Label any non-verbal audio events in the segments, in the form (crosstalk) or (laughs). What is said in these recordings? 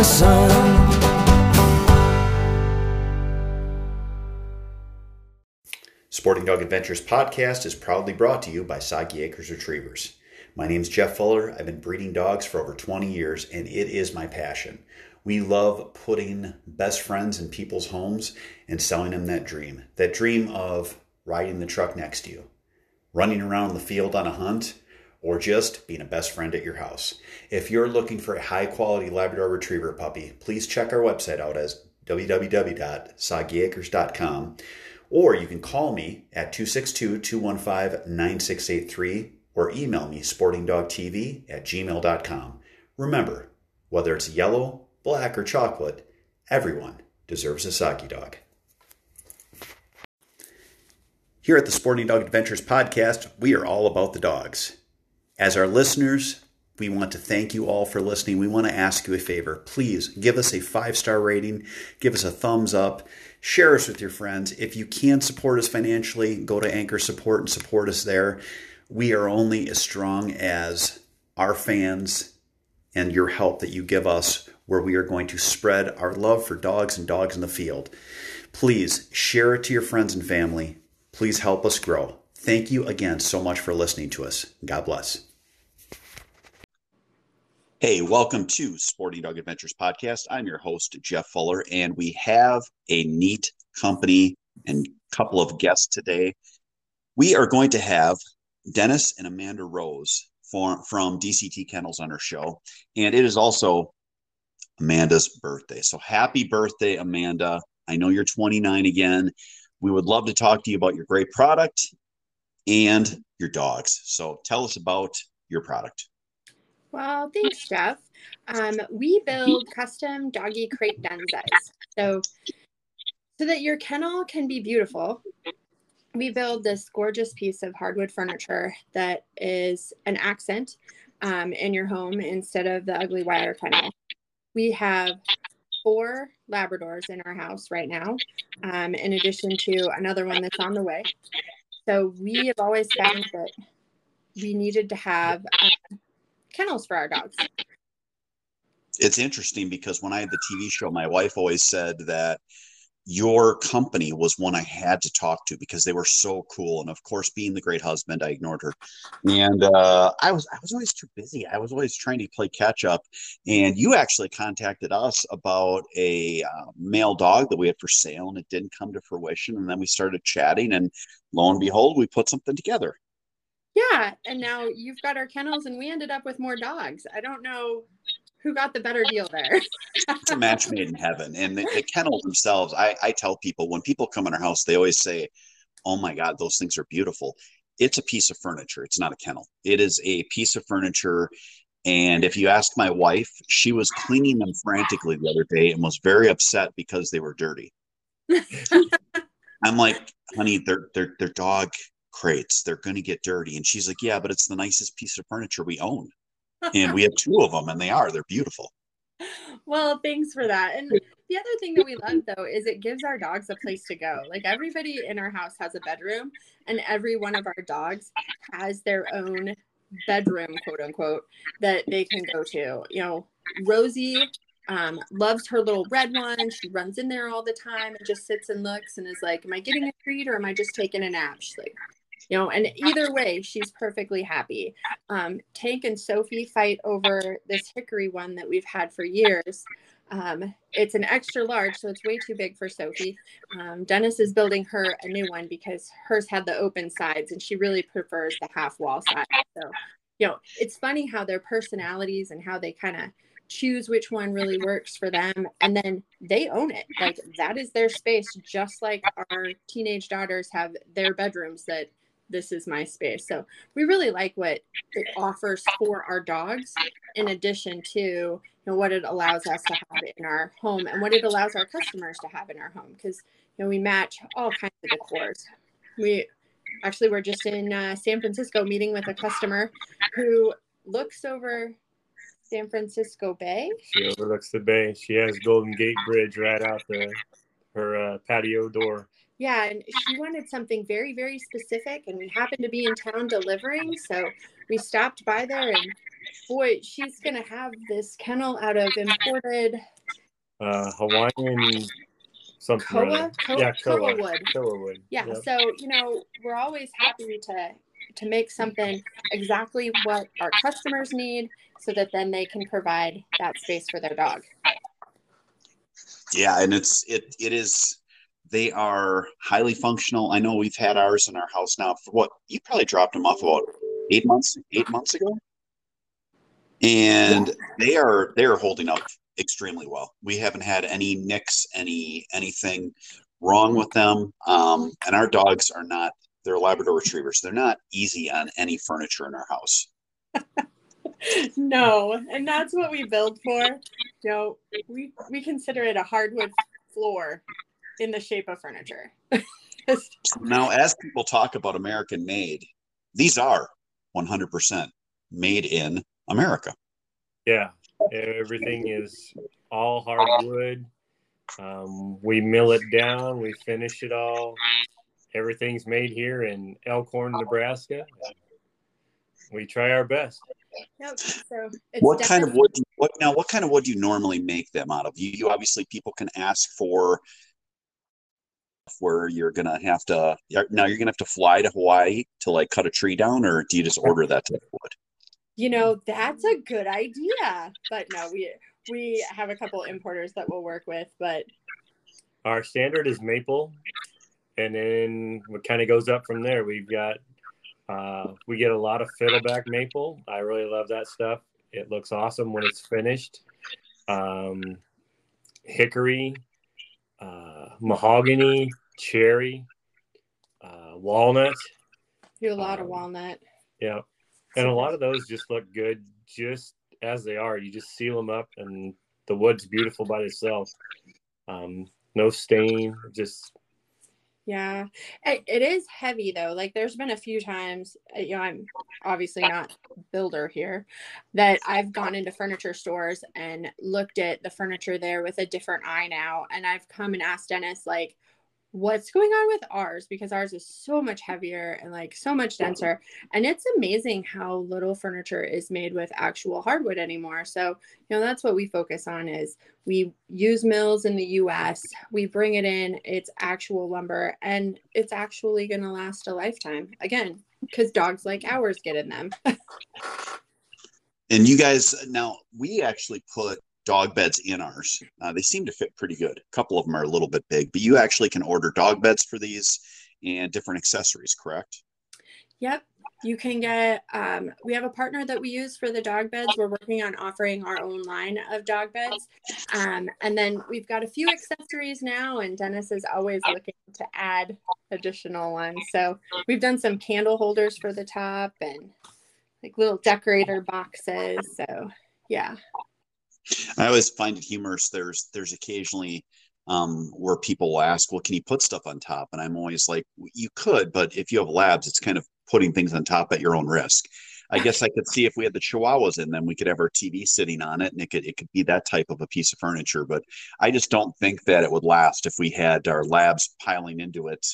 the sun. Sporting Dog Adventures podcast is proudly brought to you by Soggy Acres Retrievers. My name is Jeff Fuller. I've been breeding dogs for over 20 years, and it is my passion. We love putting best friends in people's homes and selling them that dream that dream of riding the truck next to you, running around the field on a hunt, or just being a best friend at your house. If you're looking for a high quality Labrador Retriever puppy, please check our website out as www.soggyacres.com or you can call me at 262 215 9683 or email me sportingdogtv at gmail.com. Remember, whether it's yellow, black, or chocolate, everyone deserves a Soggy dog. Here at the Sporting Dog Adventures podcast, we are all about the dogs. As our listeners, we want to thank you all for listening. We want to ask you a favor. Please give us a five star rating, give us a thumbs up, share us with your friends. If you can support us financially, go to Anchor Support and support us there. We are only as strong as our fans and your help that you give us, where we are going to spread our love for dogs and dogs in the field. Please share it to your friends and family. Please help us grow. Thank you again so much for listening to us. God bless. Hey, welcome to Sporting Dog Adventures Podcast. I'm your host, Jeff Fuller, and we have a neat company and couple of guests today. We are going to have Dennis and Amanda Rose from, from DCT Kennels on our show, and it is also Amanda's birthday. So happy birthday, Amanda. I know you're 29 again. We would love to talk to you about your great product and your dogs. So tell us about your product. Well, thanks, Jeff. Um, we build custom doggy credenzas. So, so that your kennel can be beautiful, we build this gorgeous piece of hardwood furniture that is an accent um, in your home instead of the ugly wire kennel. We have four Labradors in our house right now, um, in addition to another one that's on the way. So we have always found that we needed to have kennels for our dogs. It's interesting because when I had the TV show, my wife always said that your company was one I had to talk to because they were so cool. And of course, being the great husband, I ignored her. And uh, I was I was always too busy. I was always trying to play catch up. And you actually contacted us about a uh, male dog that we had for sale, and it didn't come to fruition. And then we started chatting, and lo and behold, we put something together. Yeah, and now you've got our kennels, and we ended up with more dogs. I don't know who got the better deal there. it's a match made in heaven. And the, the kennels themselves, I, I tell people when people come in our house, they always say, "Oh my God, those things are beautiful." It's a piece of furniture. It's not a kennel. It is a piece of furniture. And if you ask my wife, she was cleaning them frantically the other day and was very upset because they were dirty. (laughs) I'm like, honey, they're they're they're dog crates. They're going to get dirty. And she's like, yeah, but it's the nicest piece of furniture we own. and we have two of them and they are, they're beautiful. Well, thanks for that. And the other thing that we love though is it gives our dogs a place to go. Like everybody in our house has a bedroom and every one of our dogs has their own bedroom, quote unquote, that they can go to. You know, Rosie um, loves her little red one. She runs in there all the time and just sits and looks and is like, Am I getting a treat or am I just taking a nap? She's like, you know, and either way, she's perfectly happy. Um, Tank and Sophie fight over this hickory one that we've had for years. Um, it's an extra large, so it's way too big for Sophie. Um, Dennis is building her a new one because hers had the open sides and she really prefers the half wall side. So, you know, it's funny how their personalities and how they kind of choose which one really works for them and then they own it like that is their space just like our teenage daughters have their bedrooms that this is my space. So we really like what it offers for our dogs, in addition to you know what it allows us to have in our home and what it allows our customers to have in our home. Because you know we match all kinds of decors. We actually we're just in uh, San Francisco meeting with a customer who looks over San Francisco Bay. She overlooks the bay. She has Golden Gate Bridge right out the her uh, patio door. Yeah, and she wanted something very, very specific, and we happened to be in town delivering, so we stopped by there, and boy, she's gonna have this kennel out of imported Uh, Hawaiian something. or koa, other. koa, yeah, koa koa. wood. Koa wood. Yeah, Yep. so you know, we're always happy to to make something exactly what our customers need, so that then they can provide that space for their dog. Yeah, and it's it it is they are highly functional. I know we've had ours in our house now for what you probably dropped them off about eight months eight months ago. And they are they are holding up extremely well. We haven't had any nicks, any anything wrong with them. Um, and our dogs are not they're Labrador retrievers. They're not easy on any furniture in our house. no, and that's what we build for. Know, we we consider it a hardwood floor in the shape of furniture. (laughs) Now, as people talk about American made, these are 100% made in America. Yeah, everything is all hardwood. Um, we mill it down, we finish it all. Everything's made here in Elkhorn, Nebraska. We try our best. Yep. So it's what kind of wood? do- What now? What kind of wood do you normally make them out of? You, you obviously people can ask for where you're gonna have to now you're gonna have to fly to Hawaii to like cut a tree down, or do you just order that type of wood? You know, that's a good idea. But no, we we have a couple importers that we'll work with, but Our standard is maple, and then what kind of goes up from there. We've got uh, we get a lot of fiddleback maple. I really love that stuff. It looks awesome when it's finished. Um, hickory, uh, mahogany, cherry, uh, walnut. do a lot of Um, walnut. Yeah, and a lot of those just look good just as they are. You just seal them up, and the wood's beautiful by itself. Um, no stain, just Yeah, it, it is heavy though. Like there's been a few times, uh, you know, I'm obviously not builder here, that I've gone into furniture stores and looked at the furniture there with a different eye now, and I've come and asked Dennis like, what's going on with ours because ours is so much heavier and like so much denser and it's amazing how little furniture is made with actual hardwood anymore. So you know that's what we focus on is we use mills in the US we bring it in it's actual lumber and it's actually going to last a lifetime. Again because dogs like ours get in them. (laughs) And you guys now we actually put dog beds in ours. Uh, they seem to fit pretty good. A couple of them are a little bit big, but you actually can order dog beds for these and different accessories, correct? Yep. You can get, um, we have a partner that we use for the dog beds. We're working on offering our own line of dog beds. Um, and then we've got a few accessories now, and Dennis is always looking to add additional ones. So we've done some candle holders for the top and like little decorator boxes. So yeah. I always find it humorous. There's there's occasionally um, where people will ask, "Well, can you put stuff on top?" And I'm always like, "You could, but if you have labs, it's kind of putting things on top at your own risk." I guess I could see if we had the Chihuahuas in them, we could have our TV sitting on it, and it could it could be that type of a piece of furniture. But I just don't think that it would last if we had our labs piling into it.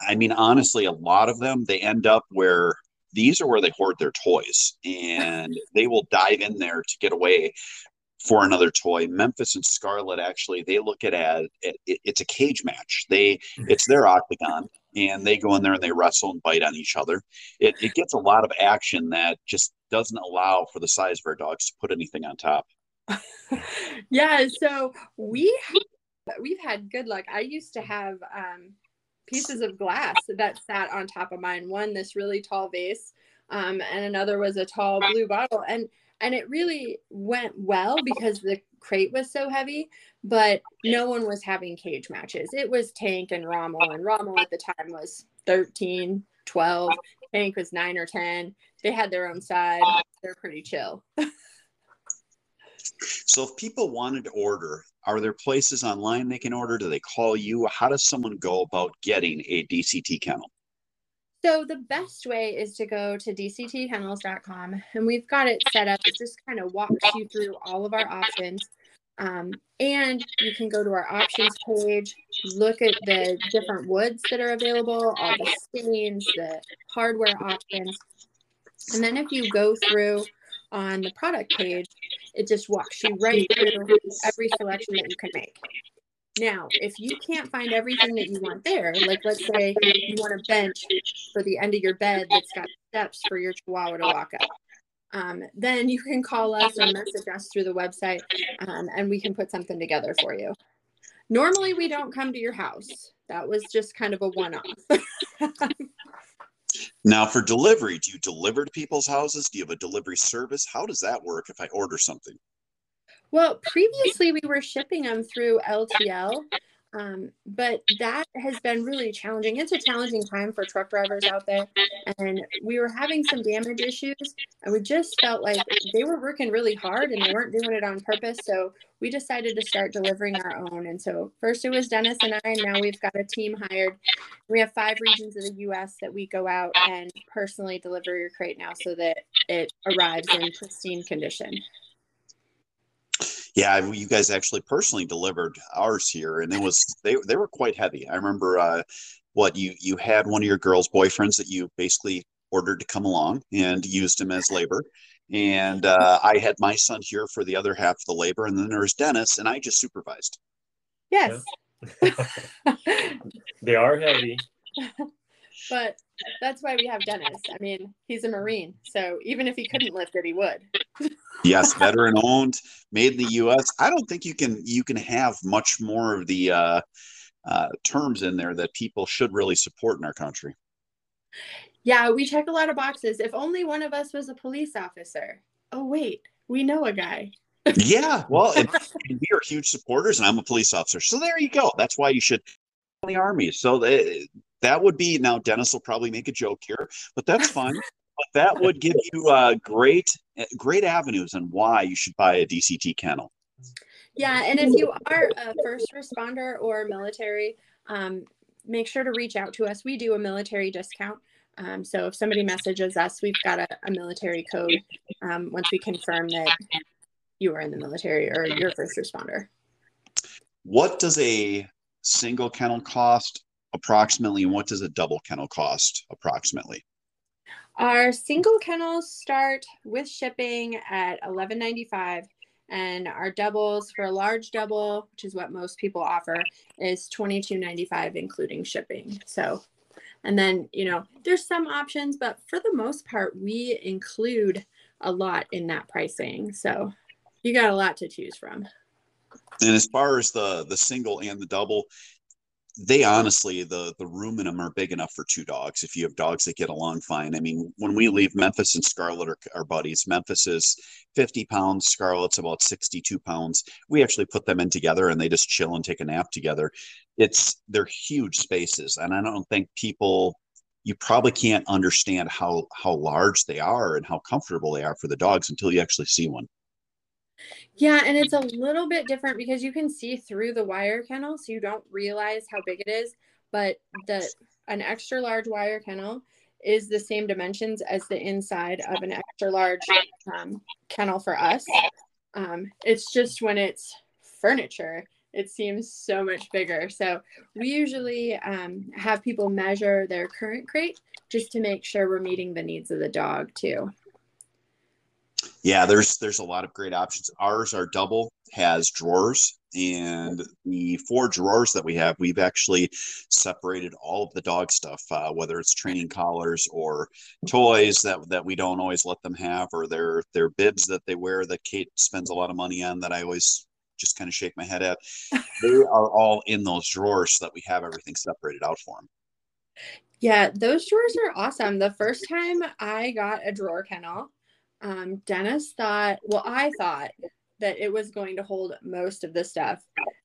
I mean, honestly, a lot of them they end up where these are where they hoard their toys, and they will dive in there to get away for another toy. Memphis and Scarlet actually they look at it it, it's a cage match. They it's their octagon and they go in there and they wrestle and bite on each other. It, it gets a lot of action that just doesn't allow for the size of our dogs to put anything on top. (laughs) yeah. So we we've had good luck. I used to have um, pieces of glass that sat on top of mine. One this really tall vase, um, and another was a tall blue bottle, and and it really went well because the crate was so heavy. But no one was having cage matches. It was Tank and Rommel, and Rommel at the time was 13, 12. Hank was nine or 10. They had their own side. They're pretty chill. So if people wanted to order, are there places online they can order? Do they call you? How does someone go about getting a DCT kennel? So the best way is to go to dctkennels.com and we've got it set up. It just kind of walks you through all of our options. Um, and you can go to our options page, look at the different woods that are available, all the stains, the hardware options. And then if you go through on the product page, it just walks you right through every selection that you can make. Now, if you can't find everything that you want there, like let's say you want a bench for the end of your bed that's got steps for your chihuahua to walk up, um, then you can call us or message us through the website um, and we can put something together for you. Normally, we don't come to your house. That was just kind of a one off. (laughs) Now, for delivery, do you deliver to people's houses? Do you have a delivery service? How does that work if I order something? Well, previously we were shipping them through LTL, um, but that has been really challenging. It's a challenging time for truck drivers out there, and we were having some damage issues, and we just felt like they were working really hard and they weren't doing it on purpose. So we decided to start delivering our own. And so first it was Dennis and I, and now we've got a team hired. We have five regions of the U.S. that we go out and personally deliver your crate now, so that it arrives in pristine condition. Yeah, you guys actually personally delivered ours here, and it was they they were quite heavy. I remember uh, what you you had one of your girls' boyfriends that you basically ordered to come along and used him as labor, and uh, I had my son here for the other half of the labor, and then there was Dennis, and I just supervised. Yes. (laughs) they are heavy. (laughs) but that's why we have Dennis. I mean, he's a Marine, so even if he couldn't lift it, he would. (laughs) yes, (laughs) veteran owned, made in the U.S. I don't think you can you can have much more of the uh, uh, terms in there that people should really support in our country. Yeah, we check a lot of boxes. If only one of us was a police officer. Oh wait, we know a guy. (laughs) yeah, well, and, and we are huge supporters, and I'm a police officer. So there you go. That's why you should the army. So they, that would be now dennis will probably make a joke here but that's fine (laughs) but that would give you uh, great great avenues on why you should buy a dct kennel. Yeah and if you are a first responder or military um, make sure to reach out to us. We do a military discount. Um, so if somebody messages us we've got a, a military code um, once we confirm that you are in the military or you're a first responder. What does a single kennel cost approximately, and what does a double kennel cost approximately? Our single kennels start with shipping at eleven ninety five, and our doubles for a large double, which is what most people offer, is twenty two ninety five, including shipping. So, and then you know there's some options, but for the most part, we include a lot in that pricing. So, you got a lot to choose from. And as far as the the single and the double, they honestly the the room in them are big enough for two dogs if you have dogs that get along fine. I mean when we leave memphis and scarlet are, are buddies memphis is 50 pounds scarlet's about 62 pounds. We actually put them in together and they just chill and take a nap together. It's they're huge spaces and i don't think people you probably can't understand how how large they are and how comfortable they are for the dogs until you actually see one yeah, and it's a little bit different because you can see through the wire kennel, so you don't realize how big it is. But the an extra large wire kennel is the same dimensions as the inside of an extra large um, kennel for us. Um, it's just when it's furniture, it seems so much bigger. So we usually um, have people measure their current crate just to make sure we're meeting the needs of the dog too yeah, there's there's a lot of great options. Ours are double, has drawers, and the four drawers that we have, we've actually separated all of the dog stuff, uh, whether it's training collars or toys that that we don't always let them have, or their their bibs that they wear that Kate spends a lot of money on that I always just kind of shake my head at. (laughs) they are all in those drawers so that we have everything separated out for them. Yeah, those drawers are awesome. The first time I got a drawer kennel, um, Dennis thought, well, I thought that it was going to hold most of the stuff.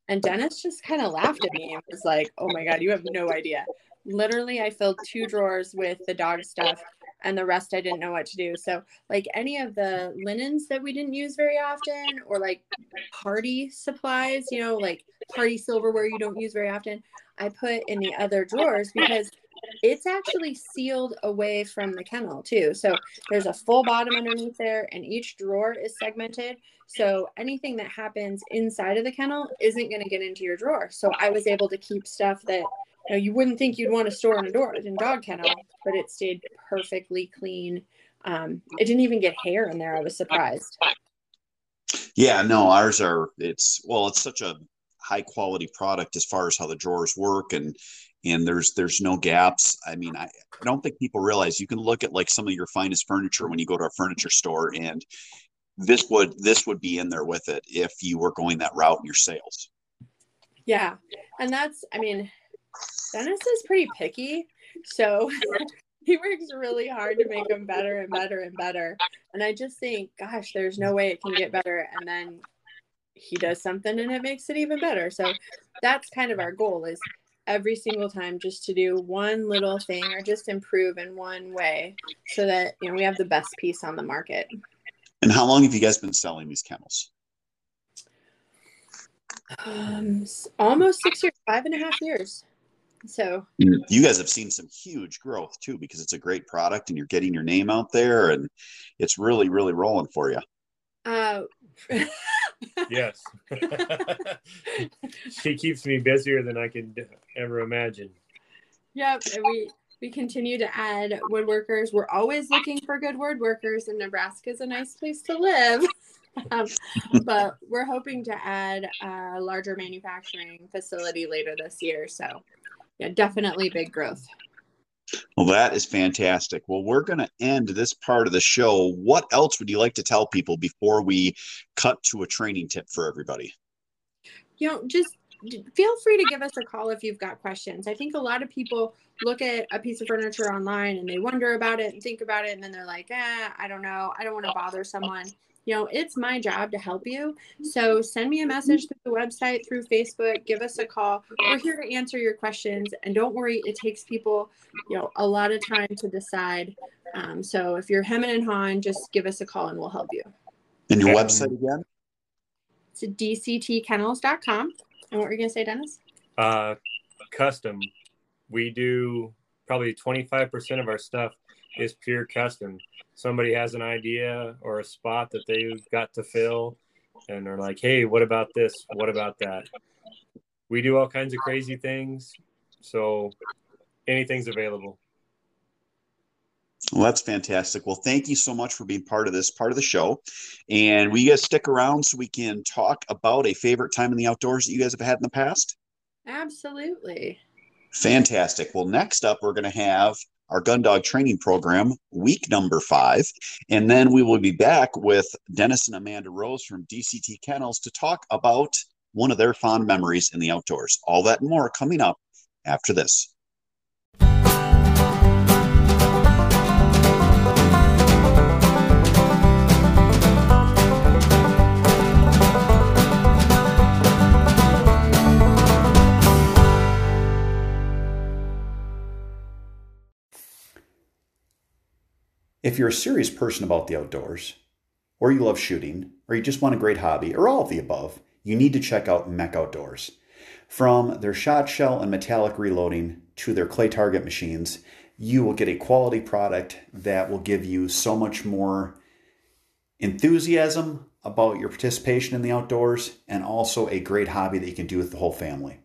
And Dennis just kind of laughed at me and was like, oh my God, you have no idea. literally, I filled two drawers with the dog stuff and the rest I didn't know what to do. So, like any of the linens that we didn't use very often, or like party supplies, you know, like party silverware you don't use very often, I put in the other drawers because it's actually sealed away from the kennel too. So there's a full bottom underneath there, and each drawer is segmented. So anything that happens inside of the kennel isn't going to get into your drawer. So I was able to keep stuff that you, know, you wouldn't think you'd want to store in a door in dog kennel, but it stayed perfectly clean. Um, it didn't even get hair in there. I was surprised. Yeah, no, ours are. It's well, it's such a high quality product as far as how the drawers work and and there's there's no gaps. I mean I, I don't think people realize you can look at like some of your finest furniture when you go to a furniture store and this would this would be in there with it if you were going that route in your sales. Yeah and that's i mean dennis is pretty picky so (laughs) he works really hard to make them better and better and better and i just think gosh there's no way it can get better and then he does something and it makes it even better. So that's kind of our goal is every single time just to do one little thing or just improve in one way so that you know we have the best piece on the market. And how long have you guys been selling these kennels? Um almost six years five and a half years. So you guys have seen some huge growth too because it's a great product and you're getting your name out there and it's really really rolling for you. Uh (laughs) yes. (laughs) she keeps me busier than I could ever imagine. Yep. And we we continue to add woodworkers. We're always looking for good woodworkers, and Nebraska is a nice place to live. (laughs) um, but we're hoping to add a larger manufacturing facility later this year. So, yeah, definitely big growth. Well, that is fantastic. Well, we're going to end this part of the show. What else would you like to tell people before we cut to a training tip for everybody? You know, just feel free to give us a call if you've got questions. I think a lot of people look at a piece of furniture online and they wonder about it and think about it, and then they're like, eh, I don't know. I don't want to bother someone you know, it's my job to help you. So send me a message through the website, through Facebook, give us a call. We're here to answer your questions. And don't worry, it takes people, you know, a lot of time to decide. Um, so if you're hemming and hawing, just give us a call and we'll help you. And your website again? It's dctkennels.com. And what were you going to say, Dennis? Uh, custom. We do probably 25% of our stuff is pure custom. Somebody has an idea or a spot that they've got to fill, and they're like, hey, what about this? What about that? We do all kinds of crazy things. So anything's available. Well, that's fantastic. Well, thank you so much for being part of this part of the show. And will you guys stick around so we can talk about a favorite time in the outdoors that you guys have had in the past? Absolutely. Fantastic. Well, next up, we're going to have our gun dog training program, week number five. And then we will be back with Dennis and Amanda Rose from DCT Kennels to talk about one of their fond memories in the outdoors. All that and more coming up after this. If you're a serious person about the outdoors, or you love shooting, or you just want a great hobby, or all of the above, you need to check out MEC Outdoors. From their shot shell and metallic reloading to their clay target machines, you will get a quality product that will give you so much more enthusiasm about your participation in the outdoors and also a great hobby that you can do with the whole family.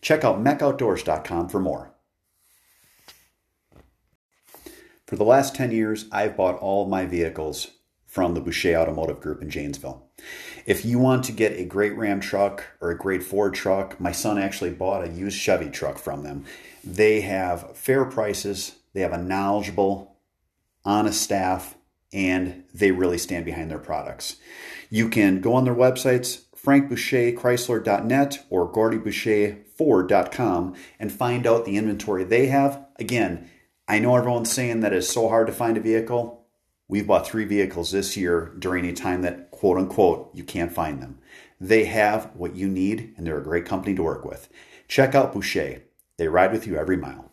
Check out mecoutdoors.com for more. For the last 10 years, I've bought all my vehicles from the Boucher Automotive Group in Janesville. If you want to get a great Ram truck or a great Ford truck, my son actually bought a used Chevy truck from them. They have fair prices, they have a knowledgeable, honest staff, and they really stand behind their products. You can go on their websites, frankboucherchrysler.net or gordyboucherford.com, and find out the inventory they have. Again, I know everyone's saying that it's so hard to find a vehicle. We've bought three vehicles this year during a time that, quote unquote, you can't find them. They have what you need, and they're a great company to work with. Check out Boucher. They ride with you every mile.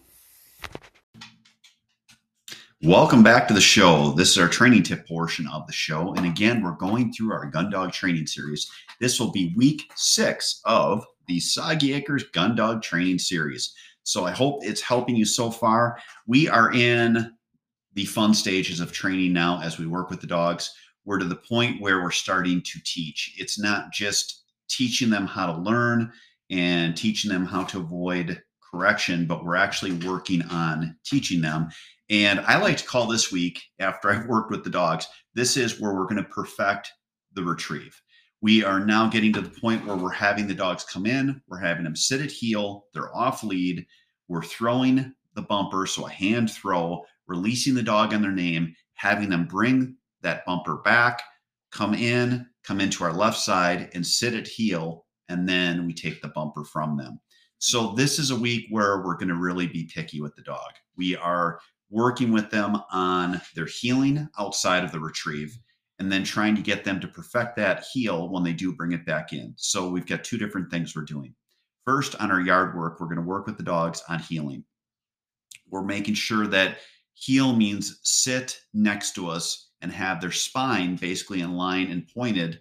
Welcome back to the show. This is our training tip portion of the show. And again, we're going through our gun dog training series. This will be week six of the Soggy Acres Gun Dog Training Series. So I hope it's helping you so far. We are in the fun stages of training now as we work with the dogs. We're to the point where we're starting to teach. It's not just teaching them how to learn and teaching them how to avoid correction, but we're actually working on teaching them and I like to call this week, after I've worked with the dogs, this is where we're going to perfect the retrieve. We are now getting to the point where we're having the dogs come in, we're having them sit at heel, they're off lead, we're throwing the bumper, so a hand throw, releasing the dog on their name, having them bring that bumper back, come in, come into our left side, and sit at heel, and then we take the bumper from them. So this is a week where we're going to really be picky with the dog. We are working with them on their heeling outside of the retrieve and then trying to get them to perfect that heel when they do bring it back in. So we've got two different things we're doing. First, on our yard work, we're going to work with the dogs on heeling. We're making sure that heel means sit next to us and have their spine basically in line and pointed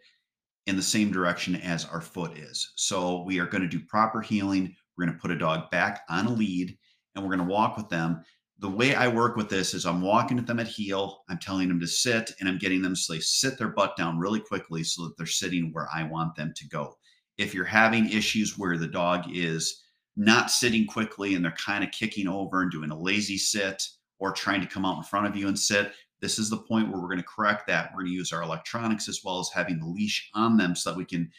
in the same direction as our foot is. So we are going to do proper heeling. We're going to put a dog back on a lead and we're going to walk with them the way I work with this is I'm walking at them at heel, I'm telling them to sit, and I'm getting them to sit their butt down really quickly so that they're sitting where I want them to go. If you're having issues where the dog is not sitting quickly and they're kind of kicking over and doing a lazy sit or trying to come out in front of you and sit, this is the point where we're going to correct that. We're going to use our electronics as well as having the leash on them so that we can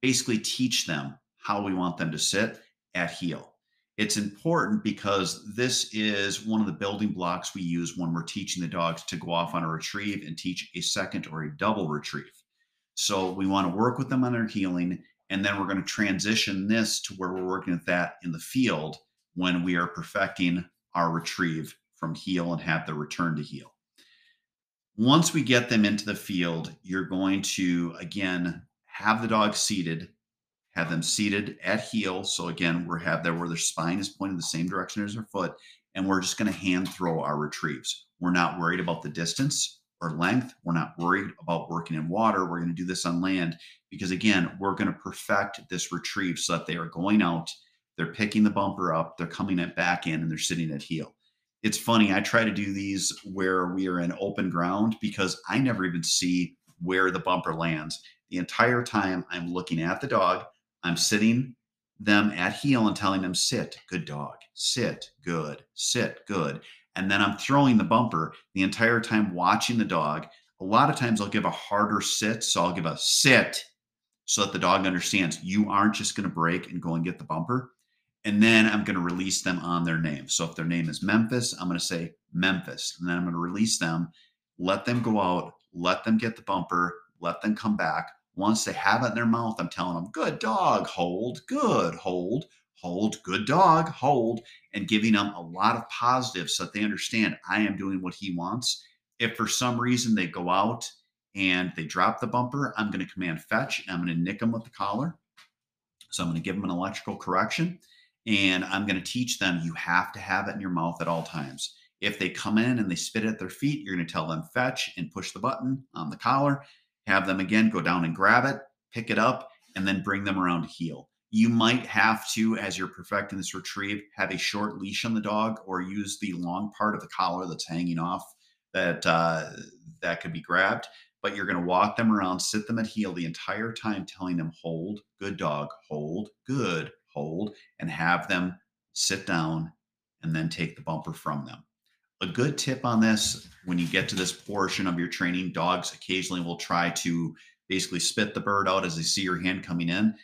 basically teach them how we want them to sit at heel. It's important because this is one of the building blocks we use when we're teaching the dogs to go off on a retrieve and teach a second or a double retrieve. So we want to work with them on their heeling, and then we're going to transition this to where we're working with that in the field when we are perfecting our retrieve from heel and have the return to heel. Once we get them into the field, you're going to again have the dog seated have them seated at heel. So again, we're have there where their spine is pointing the same direction as their foot, and we're just going to hand throw our retrieves. We're not worried about the distance or length. We're not worried about working in water. We're going to do this on land because again, we're going to perfect this retrieve so that they are going out, they're picking the bumper up, they're coming it back in, and they're sitting at heel. It's funny, I try to do these where we are in open ground because I never even see where the bumper lands. The entire time I'm looking at the dog, I'm sitting them at heel and telling them, sit, good dog, sit, good, sit, good. And then I'm throwing the bumper the entire time watching the dog. A lot of times I'll give a harder sit. So I'll give a sit so that the dog understands you aren't just going to break and go and get the bumper. And then I'm going to release them on their name. So if their name is Memphis, I'm going to say Memphis. And then I'm going to release them, let them go out, let them get the bumper, let them come back. Once they have it in their mouth, I'm telling them, good dog, hold, good, hold, hold, good dog, hold, and giving them a lot of positives so that they understand I am doing what he wants. If for some reason they go out and they drop the bumper, I'm going to command fetch. And I'm going to nick them with the collar. So I'm going to give them an electrical correction and I'm going to teach them you have to have it in your mouth at all times. If they come in and they spit at their feet, you're going to tell them fetch and push the button on the collar have them again go down and grab it, pick it up, and then bring them around to heel. You might have to, as you're perfecting this retrieve, have a short leash on the dog or use the long part of the collar that's hanging off that uh, that could be grabbed. But you're going to walk them around, sit them at heel the entire time, telling them, hold, good dog, hold, good, hold, and have them sit down and then take the bumper from them. A good tip on this when you get to this portion of your training, dogs occasionally will try to basically spit the bird out as they see your hand coming in.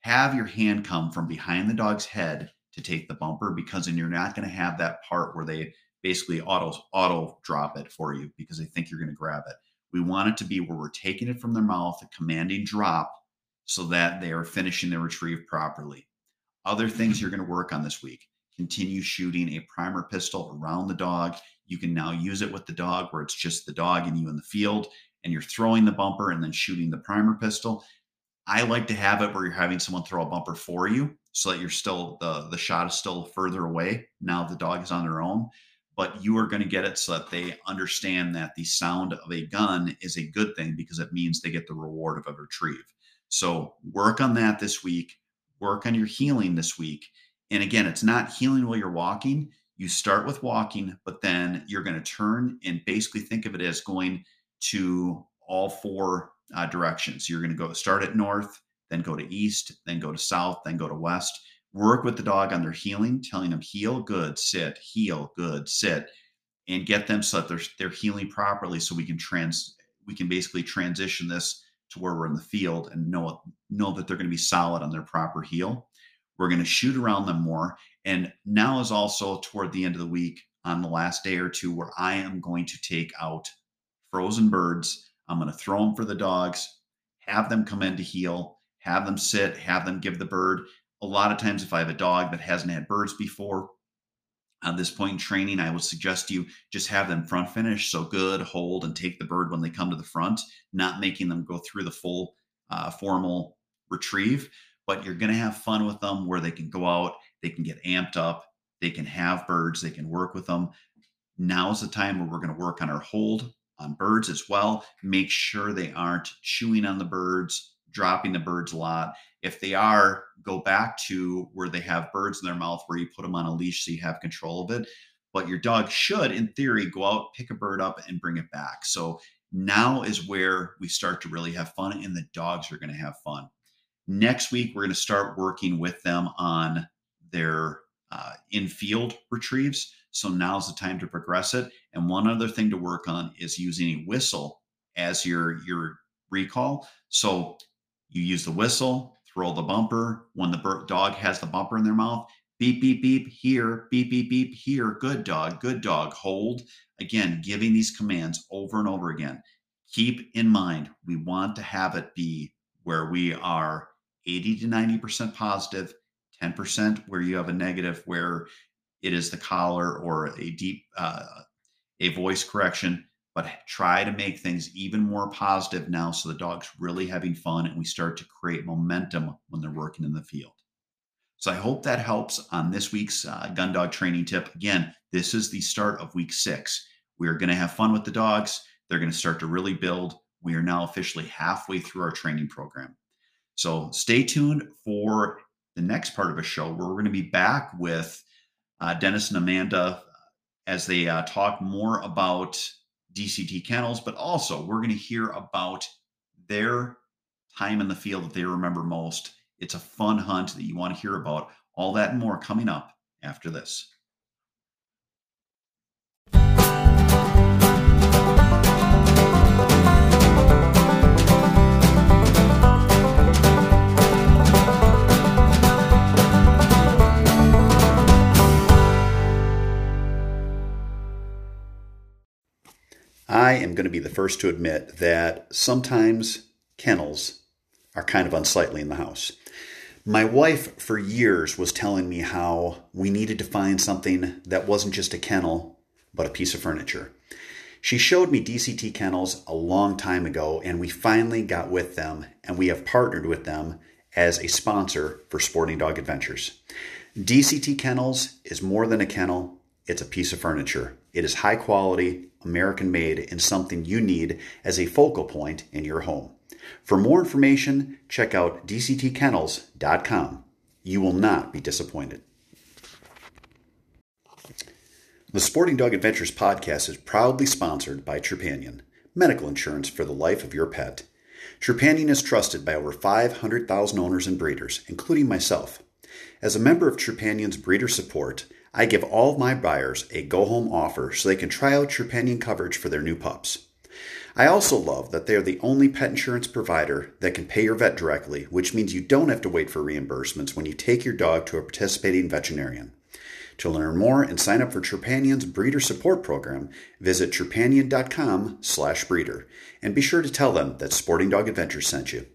Have your hand come from behind the dog's head to take the bumper because then you're not going to have that part where they basically auto auto drop it for you because they think you're going to grab it. We want it to be where we're taking it from their mouth, a commanding drop, so that they are finishing their retrieve properly. Other things you're going to work on this week continue shooting a primer pistol around the dog. You can now use it with the dog where it's just the dog and you in the field and you're throwing the bumper and then shooting the primer pistol. I like to have it where you're having someone throw a bumper for you so that you're still the the shot is still further away. Now the dog is on their own. but you are going to get it so that they understand that the sound of a gun is a good thing because it means they get the reward of a retrieve. So work on that this week. Work on your heeling this week. And again, it's not heeling while you're walking. You start with walking, but then you're going to turn and basically think of it as going to all four uh, directions. You're going to go start at north, then go to east, then go to south, then go to west. Work with the dog on their heeling, telling them heel, good, sit, heel, good, sit, and get them so that they're they're heeling properly, so we can trans we can basically transition this to where we're in the field and know know that they're going to be solid on their proper heel. We're going to shoot around them more, and now is also toward the end of the week on the last day or two where I am going to take out frozen birds. I'm going to throw them for the dogs, have them come in to heel, have them sit, have them give the bird. A lot of times, if I have a dog that hasn't had birds before, at this point in training, I would suggest you just have them front finish. So good, hold, and take the bird when they come to the front, not making them go through the full uh, formal retrieve. But you're going to have fun with them where they can go out, they can get amped up, they can have birds, they can work with them. Now is the time where we're going to work on our hold on birds as well. Make sure they aren't chewing on the birds, dropping the birds a lot. If they are, go back to where they have birds in their mouth where you put them on a leash so you have control of it. But your dog should, in theory, go out, pick a bird up, and bring it back. So now is where we start to really have fun, and the dogs are going to have fun. Next week, we're going to start working with them on their uh, in field retrieves. So now's the time to progress it. And one other thing to work on is using a whistle as your your recall. So you use the whistle, throw the bumper. When the dog has the bumper in their mouth, beep, beep, beep, here, beep, beep, beep, here, good dog, good dog, hold. Again, giving these commands over and over again. Keep in mind, we want to have it be where we are 80 to 90% positive, 10% where you have a negative, where it is the collar or a deep, uh, a voice correction, but try to make things even more positive now so the dog's really having fun and we start to create momentum when they're working in the field. So I hope that helps on this week's uh, gun dog training tip. Again, this is the start of week six. We are going to have fun with the dogs. They're going to start to really build. We are now officially halfway through our training program. So stay tuned for the next part of a show where we're going to be back with uh, Dennis and Amanda as they uh, talk more about DCT kennels, but also we're going to hear about their time in the field that they remember most. It's a fun hunt that you want to hear about. All that and more coming up after this. I am going to be the first to admit that sometimes kennels are kind of unsightly in the house. My wife, for years, was telling me how we needed to find something that wasn't just a kennel, but a piece of furniture. She showed me DCT kennels a long time ago, and we finally got with them, and we have partnered with them as a sponsor for Sporting Dog Adventures. DCT Kennels is more than a kennel, it's a piece of furniture. It is high quality, American made, and something you need as a focal point in your home. For more information, check out dctkennels.com. You will not be disappointed. The Sporting Dog Adventures podcast is proudly sponsored by Trupanion, medical insurance for the life of your pet. Trupanion is trusted by over 500,000 owners and breeders, including myself. As a member of Trupanion's breeder support, I give all of my buyers a go home offer so they can try out Trupanion coverage for their new pups. I also love that they are the only pet insurance provider that can pay your vet directly, which means you don't have to wait for reimbursements when you take your dog to a participating veterinarian. To learn more and sign up for Trupanion's breeder support program, visit trupanion.com/breeder and be sure to tell them that Sporting Dog Adventures sent you.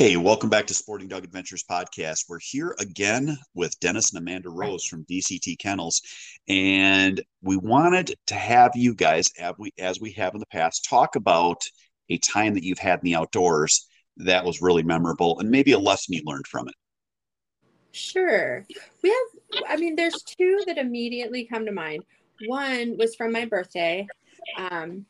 Hey, welcome back to Sporting Dog Adventures podcast. We're here again with Dennis and Amanda Rose from DCT Kennels, and we wanted to have you guys, as we, as we have in the past, talk about a time that you've had in the outdoors that was really memorable and maybe a lesson you learned from it. Sure. We have, I mean, there's two that immediately come to mind. One was from my birthday, um,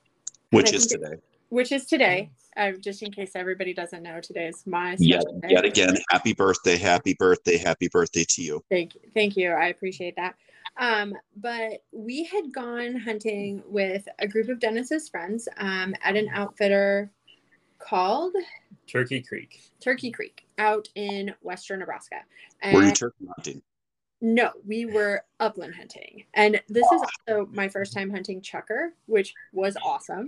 Which is it- today. which is today. Uh, just in case everybody doesn't know, today is my Yet, special day. yet again, happy birthday, happy birthday, happy birthday to you. Thank you. Thank you. I appreciate that. Um, but we had gone hunting with a group of Dennis's friends um, at an outfitter called Turkey Creek. Turkey Creek out in western Nebraska. Were you turkey hunting? no, we were upland hunting. And this is also my first time hunting chukar, which was awesome.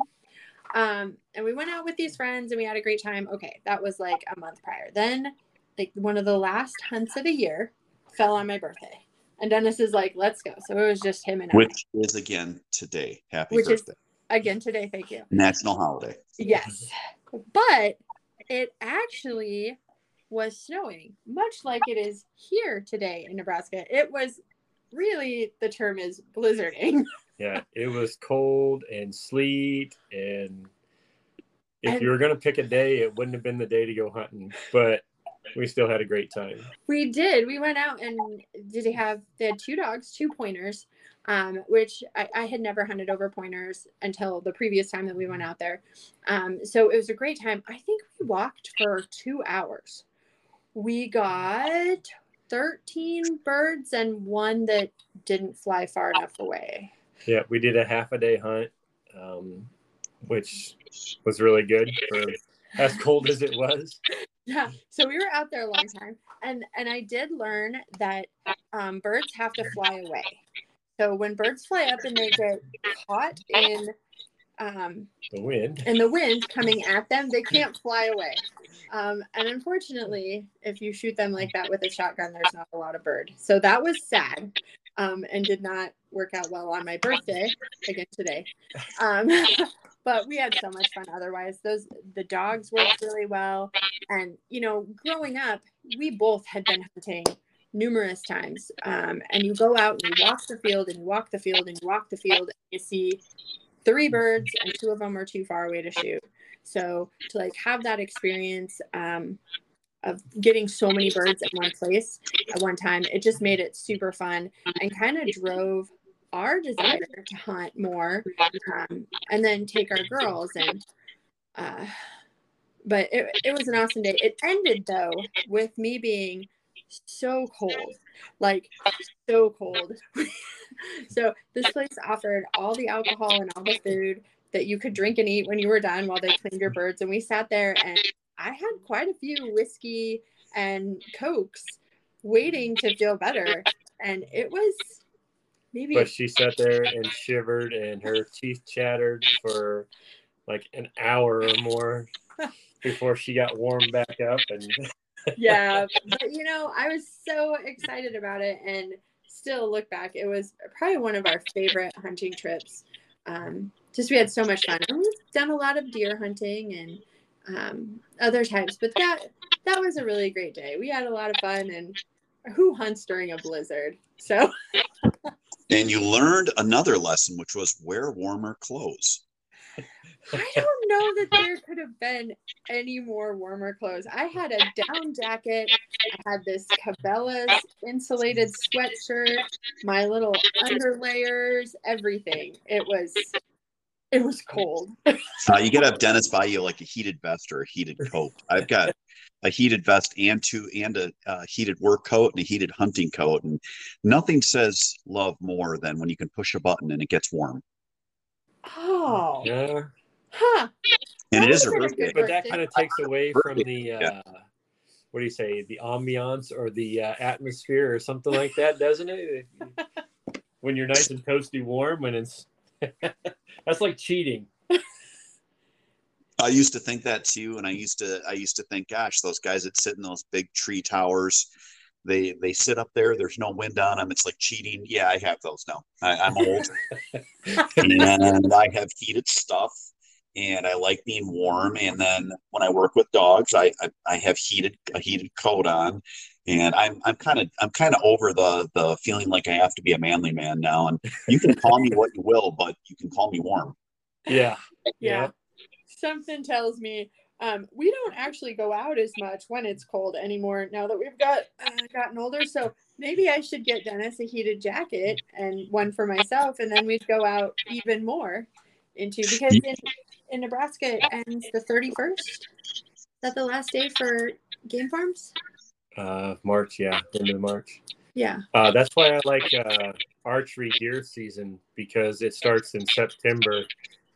Um, and we went out with these friends and we had a great time. Okay, that was like a month prior. Then, like one of the last hunts of the year fell on my birthday. And Dennis is like, let's go. So it was just him and I. Which is again today. Happy Which is- birthday. Again today, thank you. National holiday. Yes. But it actually was snowing, much like it is here today in Nebraska. It was really, the term is blizzarding. (laughs) Yeah, it was cold and sleet, and if And- you were gonna pick a day, it wouldn't have been the day to go hunting. But we still had a great time. We did. We went out and did they have they had two dogs, two pointers, um, which I, I had never hunted over pointers until the previous time that we went out there. Um, so it was a great time. I think we walked for two hours. We got 13 birds and one that didn't fly far enough away. Yeah, we did a half a day hunt, um, which was really good for as cold as it was. Yeah. So we were out there a long time, and and I did learn that um, birds have to fly away. So when birds fly up and they get caught in um, The wind. and the wind coming at them, they can't fly away. Um, and unfortunately, if you shoot them like that with a shotgun, there's not a lot of bird. So that was sad um, and did not work out well on my birthday again today. (laughs) Um, (laughs) but we had so much fun otherwise. Those the dogs worked really well. And you know, growing up, we both had been hunting numerous times. Um, and you go out and you walk the field and you walk the field and you walk the field and you see three birds and two of them are too far away to shoot. So to like have that experience um, of getting so many birds in one place at one time, it just made it super fun and kind of drove our desire to hunt more um, and then take our girls and uh, but it, it was an awesome day. It ended though with me being so cold like so cold. (laughs) So this place offered all the alcohol and all the food that you could drink and eat when you were done while they cleaned your birds and we sat there and i had quite a few whiskey and cokes waiting to feel better and it was maybe But she sat there and shivered, and her teeth chattered for like an hour or more (laughs) before she got warmed back up. And (laughs) yeah but you know i was so excited about it and still look back it was probably one of our favorite hunting trips um, just we had so much fun and we've done a lot of deer hunting and um, other times. but that that was a really great day we had a lot of fun and who hunts during a blizzard so And you learned another lesson, which was wear warmer clothes. I don't know that there could have been any more warmer clothes. I had a down jacket. I had this Cabela's insulated sweatshirt, my little underlayers, everything. It was, it was cold. (laughs) Uh, you gotta have Dennis buy you like a heated vest or a heated coat. I've got a heated vest and two and a uh, heated work coat and a heated hunting coat, and nothing says love more than when you can push a button and it gets warm. Oh, yeah, huh. And That it is a would've birthday. but that kind of takes away from the Yeah. uh, what do you say, the ambiance or the uh, atmosphere or something like that, doesn't it? (laughs) when you're nice and toasty warm, when it's (laughs) that's like cheating. I used to think that too, and I used to I used to think, gosh, those guys that sit in those big tree towers, they they sit up there. There's no wind on them. It's like cheating. Yeah, I have those now. I, I'm old, (laughs) and I have heated stuff, and I like being warm. And then when I work with dogs, I I, I have heated a heated coat on, and I'm I'm kind of I'm kind of over the the feeling like I have to be a manly man now. And you can call me what you will, but you can call me warm. Yeah, Yeah. Something tells me Um, we don't actually go out as much when it's cold anymore now that we've got uh, gotten older. So maybe I should get Dennis a heated jacket and one for myself, and then we'd go out even more into because in, in Nebraska it ends the 31st. Is that the last day for game farms? Uh, March, yeah, end of March. Yeah. Uh, that's why I like uh, archery deer season because it starts in September,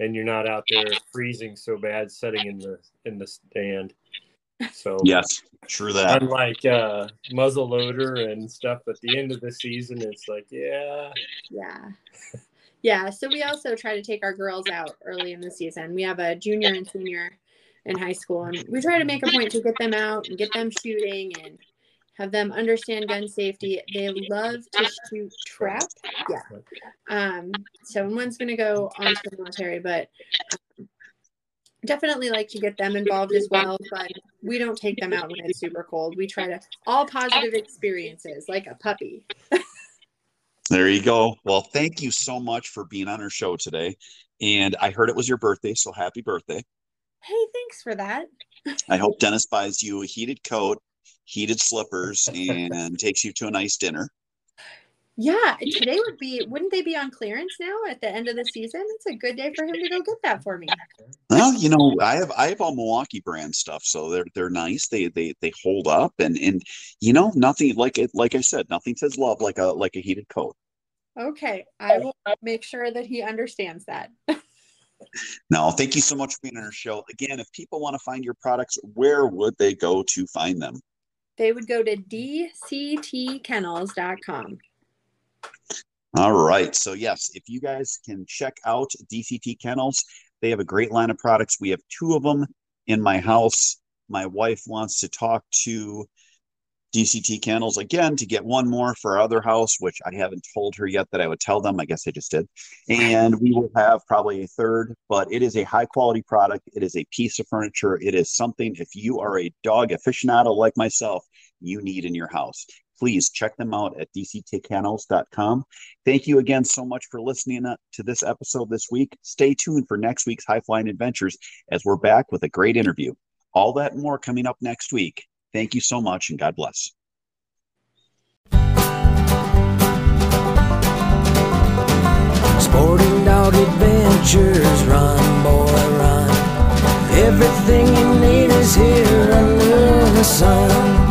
and you're not out there freezing so bad sitting in the in the stand. So Yes, true that. unlike uh, muzzle loader and stuff at the end of the season, it's like yeah, Yeah. Yeah. So we also try to take our girls out early in the season. We have a junior and senior in high school, and we try to make a point to get them out and get them shooting and have them understand gun safety. They love to shoot trap. Yeah. Um, so one's going to go on to the military, but um, definitely like to get them involved as well. But we don't take them out when it's super cold. We try to all positive experiences, like a puppy. There you go. Well, thank you so much for being on our show today. And I heard it was your birthday, so happy birthday. Hey, thanks for that. I hope Dennis buys you a heated coat, heated slippers, and (laughs) takes you to a nice dinner. Yeah, today would be wouldn't they be on clearance now at the end of the season? It's a good day for him to go get that for me. Well, you know, I have I have all Milwaukee brand stuff, so they're they're nice. They they they hold up, and and you know, nothing like it. Like I said, nothing says love like a like a heated coat. Okay, I will make sure that he understands that. (laughs) No, thank you so much for being on our show. Again, if people want to find your products, where would they go to find them? They would go to dctkennels.com. All right. So, yes, if you guys can check out DCT Kennels, they have a great line of products. We have two of them in my house. My wife wants to talk to DCT Kennels again to get one more for our other house, which I haven't told her yet that I would tell them. I guess I just did. And we will have probably a third, but it is a high quality product. It is a piece of furniture. It is something, if you are a dog aficionado like myself, you need in your house please check them out at dctkennels.com. Thank you again so much for listening to this episode this week. Stay tuned for next week's High Flying Adventures as we're back with a great interview. All that and more coming up next week. Thank you so much and God bless. Sporting dog adventures, run, boy, run. Everything you need is here under the sun.